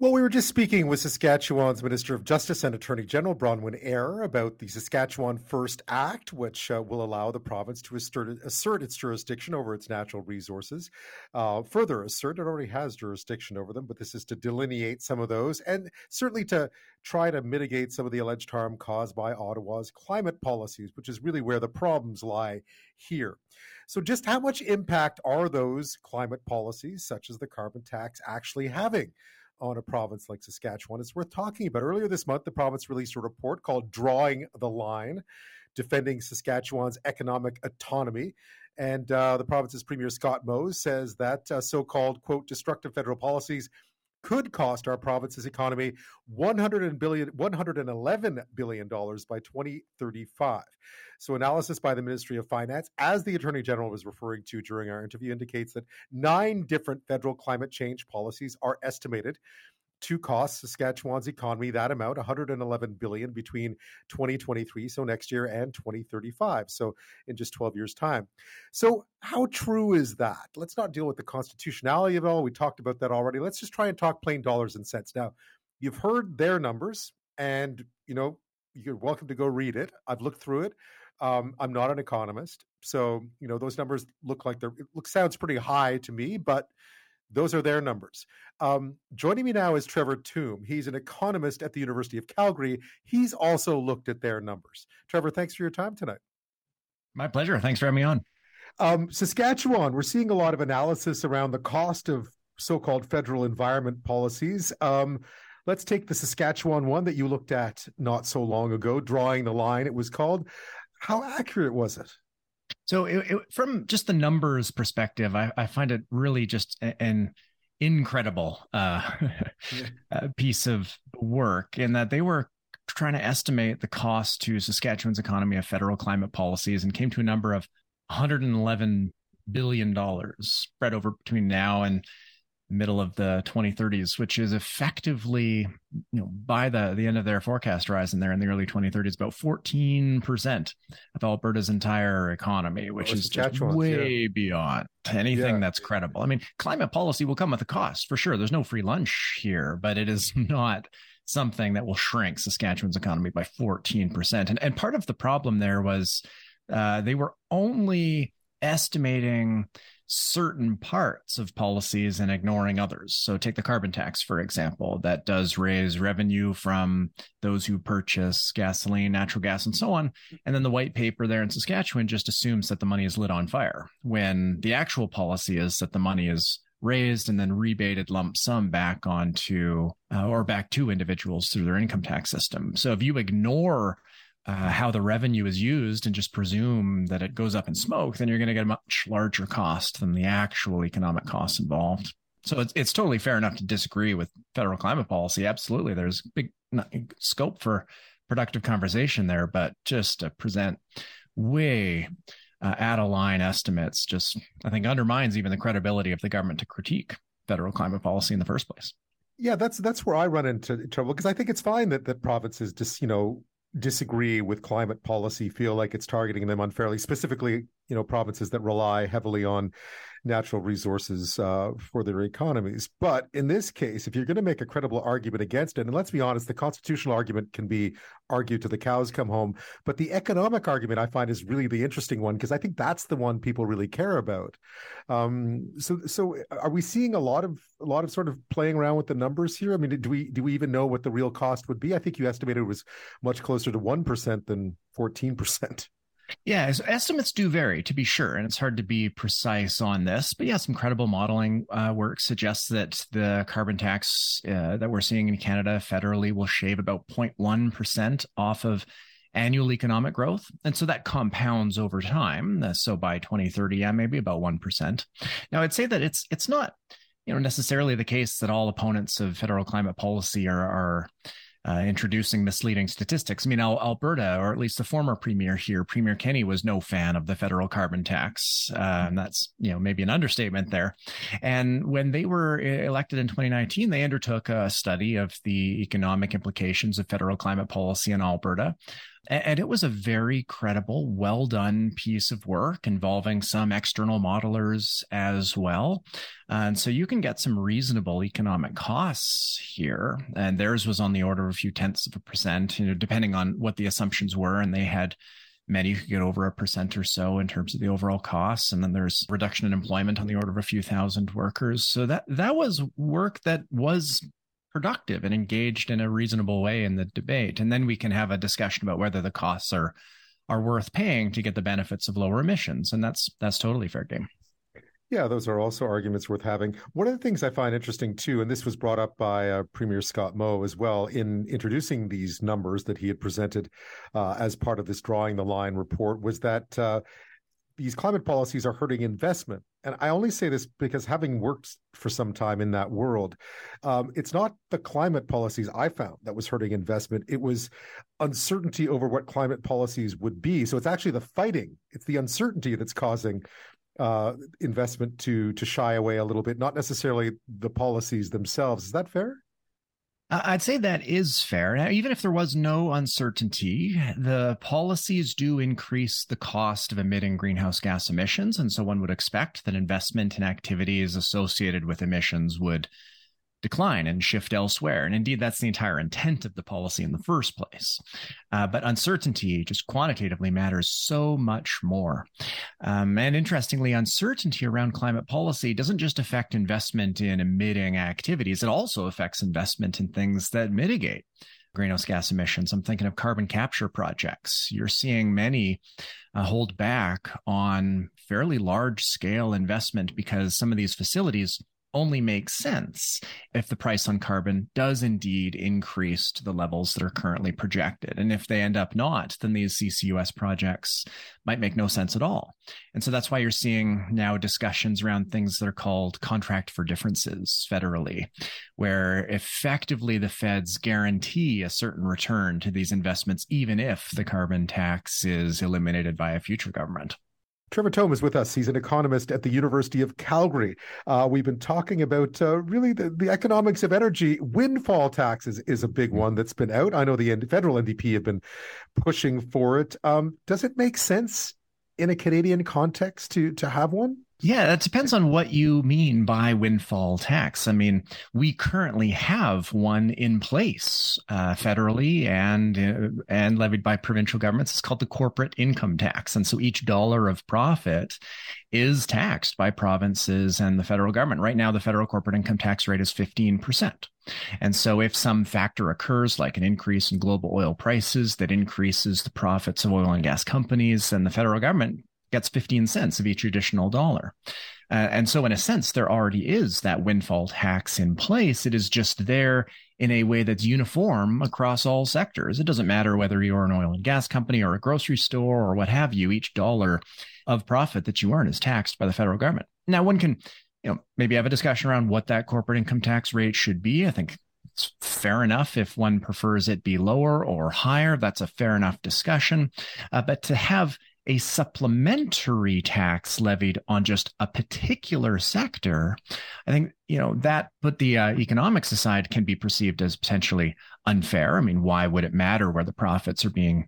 Well, we were just speaking with Saskatchewan's Minister of Justice and Attorney General Bronwyn Eyre about the Saskatchewan First Act, which uh, will allow the province to assert, assert, its jurisdiction over its natural resources. Uh, further assert, it already has jurisdiction over them, but this is to delineate some of those and certainly to try to mitigate some of the alleged harm caused by Ottawa's climate policies, which is really where the problems lie here. So, just how much impact are those climate policies, such as the carbon tax, actually having? On a province like Saskatchewan. It's worth talking about. Earlier this month, the province released a report called Drawing the Line, defending Saskatchewan's economic autonomy. And uh, the province's Premier Scott Moe says that uh, so called, quote, destructive federal policies could cost our province's economy 100 billion, $111 billion by 2035. So, analysis by the Ministry of Finance, as the Attorney General was referring to during our interview, indicates that nine different federal climate change policies are estimated to cost Saskatchewan's economy that amount 111 billion between 2023 so next year and 2035 so in just 12 years time. So how true is that? Let's not deal with the constitutionality of it all. We talked about that already. Let's just try and talk plain dollars and cents. Now you've heard their numbers and you know you're welcome to go read it. I've looked through it. Um, i'm not an economist so you know those numbers look like they're it looks sounds pretty high to me but those are their numbers. Um, joining me now is Trevor Tombe. He's an economist at the University of Calgary. He's also looked at their numbers. Trevor, thanks for your time tonight. My pleasure. Thanks for having me on. Um, Saskatchewan, we're seeing a lot of analysis around the cost of so called federal environment policies. Um, let's take the Saskatchewan one that you looked at not so long ago, Drawing the Line, it was called. How accurate was it? So, it, it, from just the numbers perspective, I, I find it really just an incredible uh, piece of work in that they were trying to estimate the cost to Saskatchewan's economy of federal climate policies and came to a number of 111 billion dollars spread over between now and middle of the 2030s, which is effectively, you know, by the, the end of their forecast horizon there in the early 2030s, about 14% of Alberta's entire economy, which is just way yeah. beyond anything yeah. that's credible. I mean, climate policy will come with a cost for sure. There's no free lunch here, but it is not something that will shrink Saskatchewan's economy by 14%. And, and part of the problem there was uh, they were only estimating certain parts of policies and ignoring others. So, take the carbon tax, for example, that does raise revenue from those who purchase gasoline, natural gas, and so on. And then the white paper there in Saskatchewan just assumes that the money is lit on fire when the actual policy is that the money is raised and then rebated lump sum back onto uh, or back to individuals through their income tax system. So if you ignore uh, how the revenue is used and just presume that it goes up in smoke, then you're going to get a much larger cost than the actual economic costs involved. So it's it's totally fair enough to disagree with federal climate policy. Absolutely, there's big scope for productive conversation there, but just to present way uh, out of line estimates just I think undermines even the credibility of the government to critique federal climate policy in the first place. Yeah, that's that's where I run into trouble because I think it's fine that that provinces just you know disagree with climate policy feel like it's targeting them unfairly specifically you know provinces that rely heavily on natural resources uh, for their economies. But in this case, if you're going to make a credible argument against it, and let's be honest, the constitutional argument can be argued to the cows come home, but the economic argument I find is really the interesting one because I think that's the one people really care about. Um, so, so are we seeing a lot of a lot of sort of playing around with the numbers here? I mean, do we do we even know what the real cost would be? I think you estimated it was much closer to one percent than fourteen percent. Yeah, so estimates do vary to be sure, and it's hard to be precise on this. But yeah, some credible modeling uh, work suggests that the carbon tax uh, that we're seeing in Canada federally will shave about 0.1% off of annual economic growth. And so that compounds over time. Uh, so by 2030, yeah, maybe about 1%. Now, I'd say that it's it's not you know necessarily the case that all opponents of federal climate policy are are uh, introducing misleading statistics. I mean, Alberta, or at least the former premier here, Premier Kenney, was no fan of the federal carbon tax. Uh, and that's, you know, maybe an understatement there. And when they were elected in 2019, they undertook a study of the economic implications of federal climate policy in Alberta. And it was a very credible, well done piece of work involving some external modelers as well. And so you can get some reasonable economic costs here. And theirs was on the order of a few tenths of a percent, you know, depending on what the assumptions were. And they had many could get over a percent or so in terms of the overall costs and then there's reduction in employment on the order of a few thousand workers so that that was work that was productive and engaged in a reasonable way in the debate. And then we can have a discussion about whether the costs are are worth paying to get the benefits of lower emissions. And that's that's totally fair game. Yeah, those are also arguments worth having. One of the things I find interesting too, and this was brought up by uh, Premier Scott Moe as well in introducing these numbers that he had presented uh, as part of this drawing the line report, was that uh, these climate policies are hurting investment. And I only say this because having worked for some time in that world, um, it's not the climate policies I found that was hurting investment. It was uncertainty over what climate policies would be. So it's actually the fighting, it's the uncertainty that's causing uh, investment to to shy away a little bit, not necessarily the policies themselves. Is that fair? I'd say that is fair. Now, even if there was no uncertainty, the policies do increase the cost of emitting greenhouse gas emissions. And so one would expect that investment in activities associated with emissions would decline and shift elsewhere. And indeed, that's the entire intent of the policy in the first place. Uh, but uncertainty just quantitatively matters so much more. Um, and interestingly, uncertainty around climate policy doesn't just affect investment in emitting activities, it also affects investment in things that mitigate greenhouse gas emissions. I'm thinking of carbon capture projects. You're seeing many uh, hold back on fairly large scale investment because some of these facilities only makes sense if the price on carbon does indeed increase to the levels that are currently projected. And if they end up not, then these CCUS projects might make no sense at all. And so that's why you're seeing now discussions around things that are called contract for differences federally, where effectively the feds guarantee a certain return to these investments, even if the carbon tax is eliminated by a future government. Trevor Tombe is with us. He's an economist at the University of Calgary. Uh, we've been talking about uh, really the, the, economics of energy. Windfall taxes is a big one that's been out. I know the federal NDP have been pushing for it. Um, does it make sense in a Canadian context to to have one? Yeah, that depends on what you mean by windfall tax. I mean, we currently have one in place uh, federally and uh, and levied by provincial governments. It's called the corporate income tax, and so each dollar of profit is taxed by provinces and the federal government. Right now, the federal corporate income tax rate is fifteen percent. And so, if some factor occurs, like an increase in global oil prices that increases the profits of oil and gas companies, then the federal government gets 15 cents of each additional dollar. Uh, and so, in a sense, there already is that windfall tax in place. It is just there in a way that's uniform across all sectors. It doesn't matter whether you're an oil and gas company or a grocery store or what have you, each dollar of profit that you earn is taxed by the federal government. Now, one can, you know, maybe have a discussion around what that corporate income tax rate should be. I think it's fair enough if one prefers it be lower or higher. That's a fair enough discussion. Uh, but to have a supplementary tax levied on just a particular sector, I think, you know, that put the uh, economics aside can be perceived as potentially unfair. I mean, why would it matter where the profits are being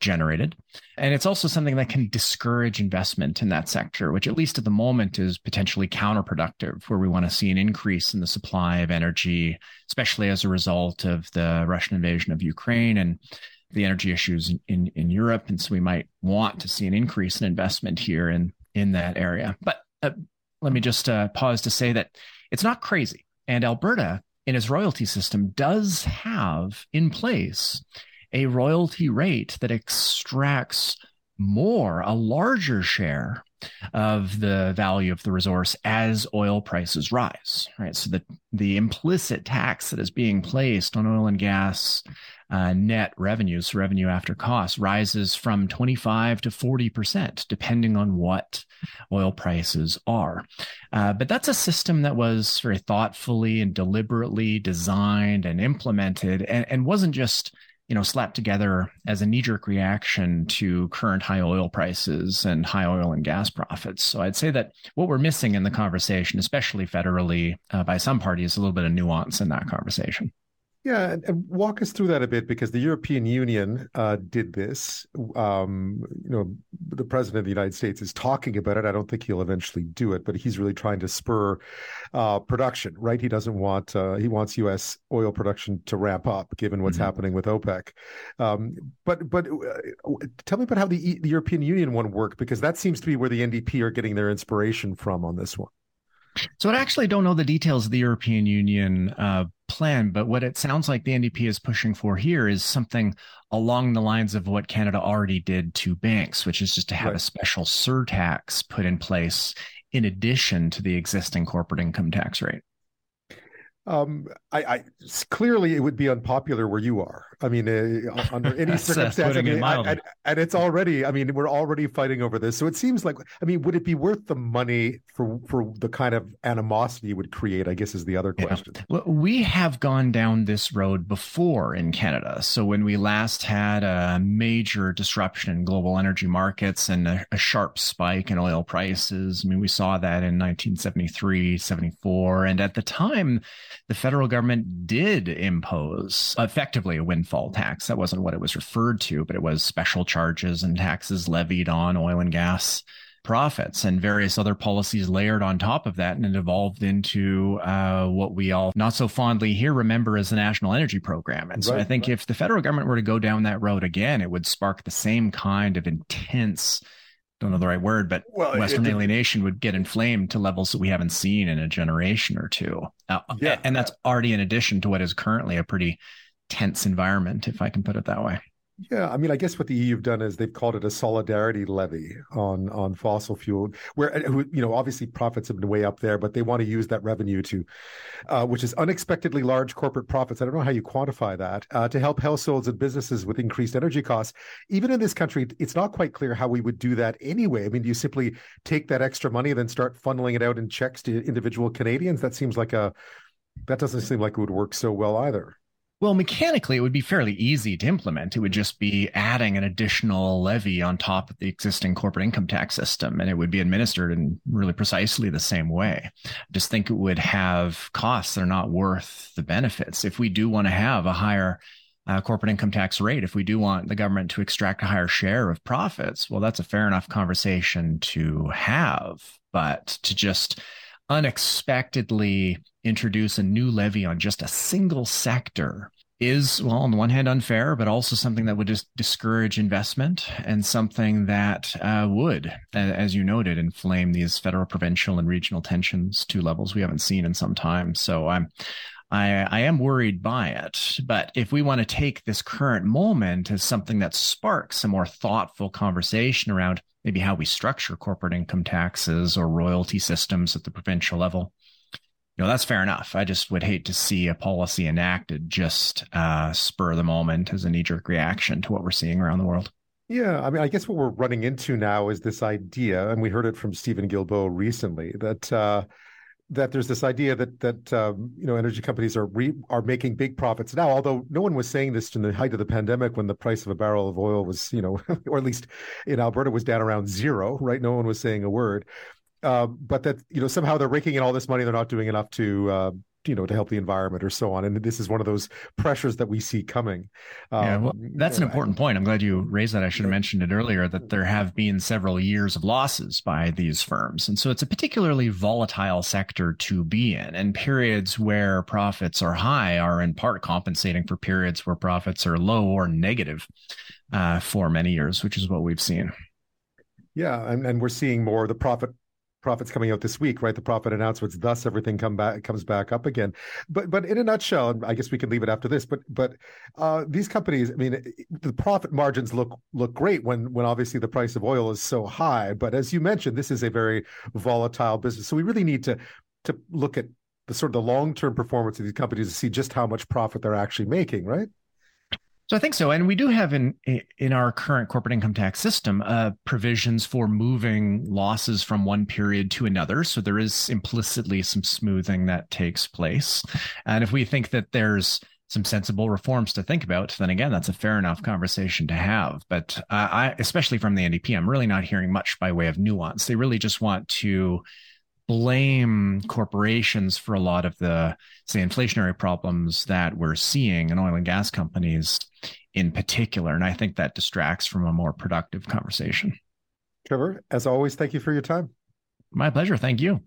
generated? And it's also something that can discourage investment in that sector, which at least at the moment is potentially counterproductive, where we want to see an increase in the supply of energy, especially as a result of the Russian invasion of Ukraine and the energy issues in, in, Europe. And so we might want to see an increase in investment here in, in that area. But uh, let me just uh, pause to say that it's not crazy. And Alberta, in its royalty system, does have in place a royalty rate that extracts more, a larger share of the value of the resource as oil prices rise, right? So the, the implicit tax that is being placed on oil and gas uh, net revenues, revenue after cost, rises from 25 to 40%, depending on what oil prices are. Uh, but that's a system that was very thoughtfully and deliberately designed and implemented and, and wasn't just you know slapped together as a knee-jerk reaction to current high oil prices and high oil and gas profits. So i'd say that what we're missing in the conversation especially federally uh, by some parties is a little bit of nuance in that conversation Yeah, and, and, walk us through that a bit because the European Union uh, did this. Um, you know, the president of the United States is talking about it. I don't think he'll eventually do it, but he's really trying to spur uh, production. Right? He doesn't want uh, he wants U.S. oil production to ramp up, given what's mm-hmm. happening with OPEC. Um, but but uh, tell me about how the, the European Union one worked because that seems to be where the NDP are getting their inspiration from on this one. So I actually don't know the details of the European Union uh, plan, but what it sounds like the NDP is pushing for here is something along the lines of what Canada already did to banks, which is just to have right. a special surtax put in place in addition to the existing corporate income tax rate. Um, I, I, clearly it would be unpopular where you are. I mean, uh, under any circumstance, I mean, I, and it's already. I mean, we're already fighting over this. So it seems like. I mean, would it be worth the money for for the kind of animosity it would create? I guess is the other question. Yeah. Well, we have gone down this road before in Canada. So when we last had a major disruption in global energy markets and a, a sharp spike in oil prices, I mean, we saw that in 1973, 74, and at the time the federal government did impose effectively a windfall tax. That wasn't what it was referred to, but it was special charges and taxes levied on oil and gas profits and various other policies layered on top of that. And it evolved into uh, what we all not so fondly here remember as the National Energy Program. And so right, I think right. if the federal government were to go down that road again, it would spark the same kind of intense don't know the right word, but well, Western it, alienation would get inflamed to levels that we haven't seen in a generation or two. Uh, yeah, and that's already in addition to what is currently a pretty tense environment, if I can put it that way. Yeah, I mean, I guess what the EU have done is they've called it a solidarity levy on on fossil fuel, where uh, you know obviously profits have been way up there, but they want to use that revenue to, uh, which is unexpectedly large corporate profits. I don't know how you quantify that uh, to help households and businesses with increased energy costs. Even in this country, it's not quite clear how we would do that anyway. I mean, do you simply take that extra money and then start funneling it out in checks to individual Canadians? That seems like a that doesn't seem like it would work so well either. Well, mechanically, it would be fairly easy to implement. It would just be adding an additional levy on top of the existing corporate income tax system, and it would be administered in really precisely the same way. I just think it would have costs that are not worth the benefits. If we do want to have a higher uh, corporate income tax rate, if we do want the government to extract a higher share of profits, well, that's a fair enough conversation to have. But to just unexpectedly introduce a new levy on just a single sector is, well, on the one hand, unfair, but also something that would just discourage investment and something that uh, would, as you noted, inflame these federal, provincial, and regional tensions to levels we haven't seen in some time. So I'm. I, I am worried by it. But if we want to take this current moment as something that sparks a more thoughtful conversation around maybe how we structure corporate income taxes or royalty systems at the provincial level, you know that's fair enough i just would hate to see a policy enacted just uh, spur the moment as a knee-jerk reaction to what we're seeing around the world yeah i mean i guess what we're running into now is this idea and we heard it from stephen guilbeault recently that uh, that there's this idea that that um, you know energy companies are re, are making big profits now. Although no one was saying this in the height of the pandemic when the price of a barrel of oil was you know, or at least in Alberta was down around zero. Right, no one was saying a word. Uh, but that you know somehow they're raking in all this money, they're not doing enough to uh, you know to help the environment or so on. And this is one of those pressures that we see coming. Um, yeah, well, that's an important point. I'm glad you raised that. I should have mentioned it earlier that there have been several years of losses by these firms, and so it's a particularly volatile sector to be in. And periods where profits are high are in part compensating for periods where profits are low or negative uh, for many years, which is what we've seen. Yeah, and, and we're seeing more the profit profits coming out this week, right? The profit announcements, thus everything come back comes back up again. But but in a nutshell, I guess we can leave it after this. But but uh, these companies, I mean, the profit margins look look great when when obviously the price of oil is so high. But as you mentioned, this is a very volatile business, so we really need to to look at the sort of the long term performance of these companies to see just how much profit they're actually making, right? So I think so, and we do have in in our current corporate income tax system uh, provisions for moving losses from one period to another. So there is implicitly some smoothing that takes place, and if we think that there's some sensible reforms to think about, then again, that's a fair enough conversation to have. But uh, I, especially from the NDP, I'm really not hearing much by way of nuance. They really just want to blame corporations for a lot of the say inflationary problems that we're seeing in oil and gas companies in particular and i think that distracts from a more productive conversation. Trevor as always thank you for your time. My pleasure. Thank you